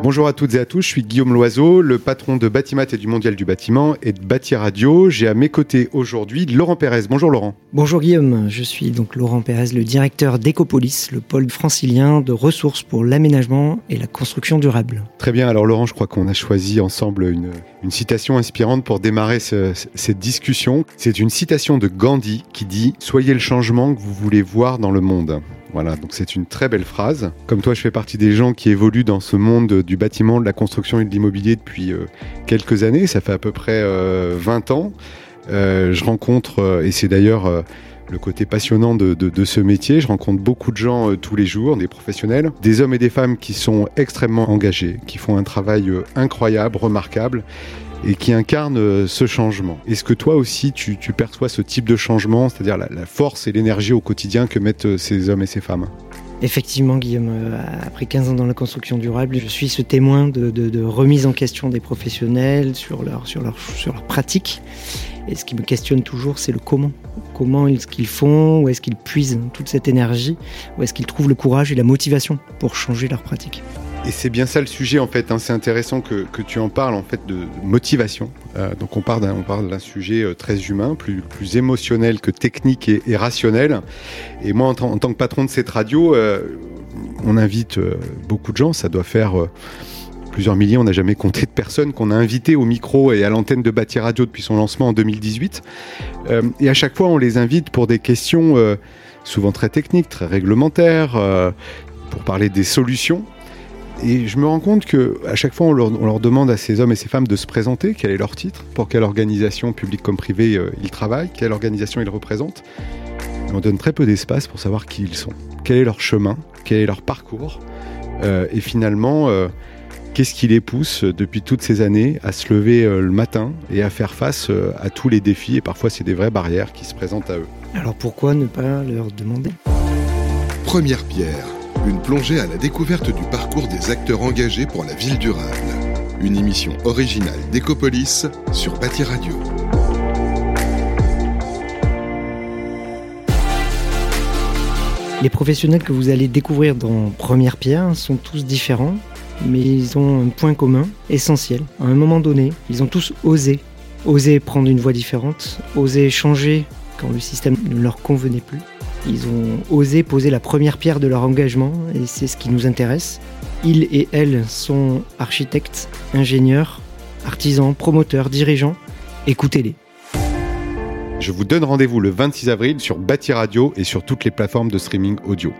Bonjour à toutes et à tous, je suis Guillaume Loiseau, le patron de Batimat et du Mondial du Bâtiment et de Bâti Radio. J'ai à mes côtés aujourd'hui Laurent Pérez. Bonjour Laurent. Bonjour Guillaume, je suis donc Laurent Pérez, le directeur d'Ecopolis, le pôle francilien de ressources pour l'aménagement et la construction durable. Très bien, alors Laurent, je crois qu'on a choisi ensemble une, une citation inspirante pour démarrer ce, cette discussion. C'est une citation de Gandhi qui dit ⁇ Soyez le changement que vous voulez voir dans le monde ⁇ voilà, donc c'est une très belle phrase. Comme toi, je fais partie des gens qui évoluent dans ce monde du bâtiment, de la construction et de l'immobilier depuis euh, quelques années. Ça fait à peu près 20 euh, ans. Euh, je rencontre, et c'est d'ailleurs le côté passionnant de, de, ce métier. Je rencontre beaucoup de gens tous les jours, des professionnels, des hommes et des femmes qui sont extrêmement engagés, qui font un travail incroyable, remarquable et qui incarne ce changement. Est-ce que toi aussi tu, perçois ce type de changement, c'est-à-dire la, force et l'énergie au quotidien que mettent ces hommes et ces femmes? Effectivement, Guillaume, euh, après 15 ans dans la construction durable, je suis ce témoin de, remise en question des professionnels sur leur, pratique. Et ce qui me questionne toujours, c'est le comment. Comment est-ce qu'ils font? Où est-ce qu'ils puisent toute cette énergie? Où est-ce qu'ils trouvent le courage et la motivation pour changer leur pratique? Et c'est bien ça le sujet en fait. Hein. C'est intéressant que, que, tu en parles en fait de motivation. Euh, donc on parle d'un, sujet euh, très humain, plus, plus émotionnel que technique et, rationnel. Et moi en, tant que patron de cette radio, euh, on invite beaucoup de gens. Ça doit faire plusieurs milliers. On n'a jamais compté de personnes qu'on a invitées au micro et à l'antenne de Bâti Radio depuis son lancement en 2018. Euh, et à chaque fois, on les invite pour des questions souvent très techniques, très réglementaires, pour parler des solutions et je me rends compte que à chaque fois, on leur, on leur, demande à ces hommes et ces femmes de se présenter, quel est leur titre, pour quelle organisation, publique comme privée, euh, ils travaillent, quelle organisation ils représentent. Et on donne très peu d'espace pour savoir qui ils sont, quel est leur chemin, quel est leur parcours, euh, et finalement, euh, qu'est-ce qui les pousse depuis toutes ces années à se lever euh, le matin et à faire face euh, à tous les défis, et parfois c'est des vraies barrières qui se présentent à eux. Alors pourquoi ne pas leur demander? Première pierre une plongée à la découverte du parcours des acteurs engagés pour la ville durable. Une émission originale d'Ecopolis sur Bâti Radio. Les professionnels que vous allez découvrir dans Première Pierre sont tous différents, mais ils ont un point commun essentiel. À un moment donné, ils ont tous osé. Osé prendre une voie différente, osé changer quand le système ne leur convenait plus. Ils ont osé poser la première pierre de leur engagement et c'est ce qui nous intéresse. Ils et elles sont architectes, ingénieurs, artisans, promoteurs, dirigeants. Écoutez-les. Je vous donne rendez-vous le 26 avril sur Bâti Radio et sur toutes les plateformes de streaming audio.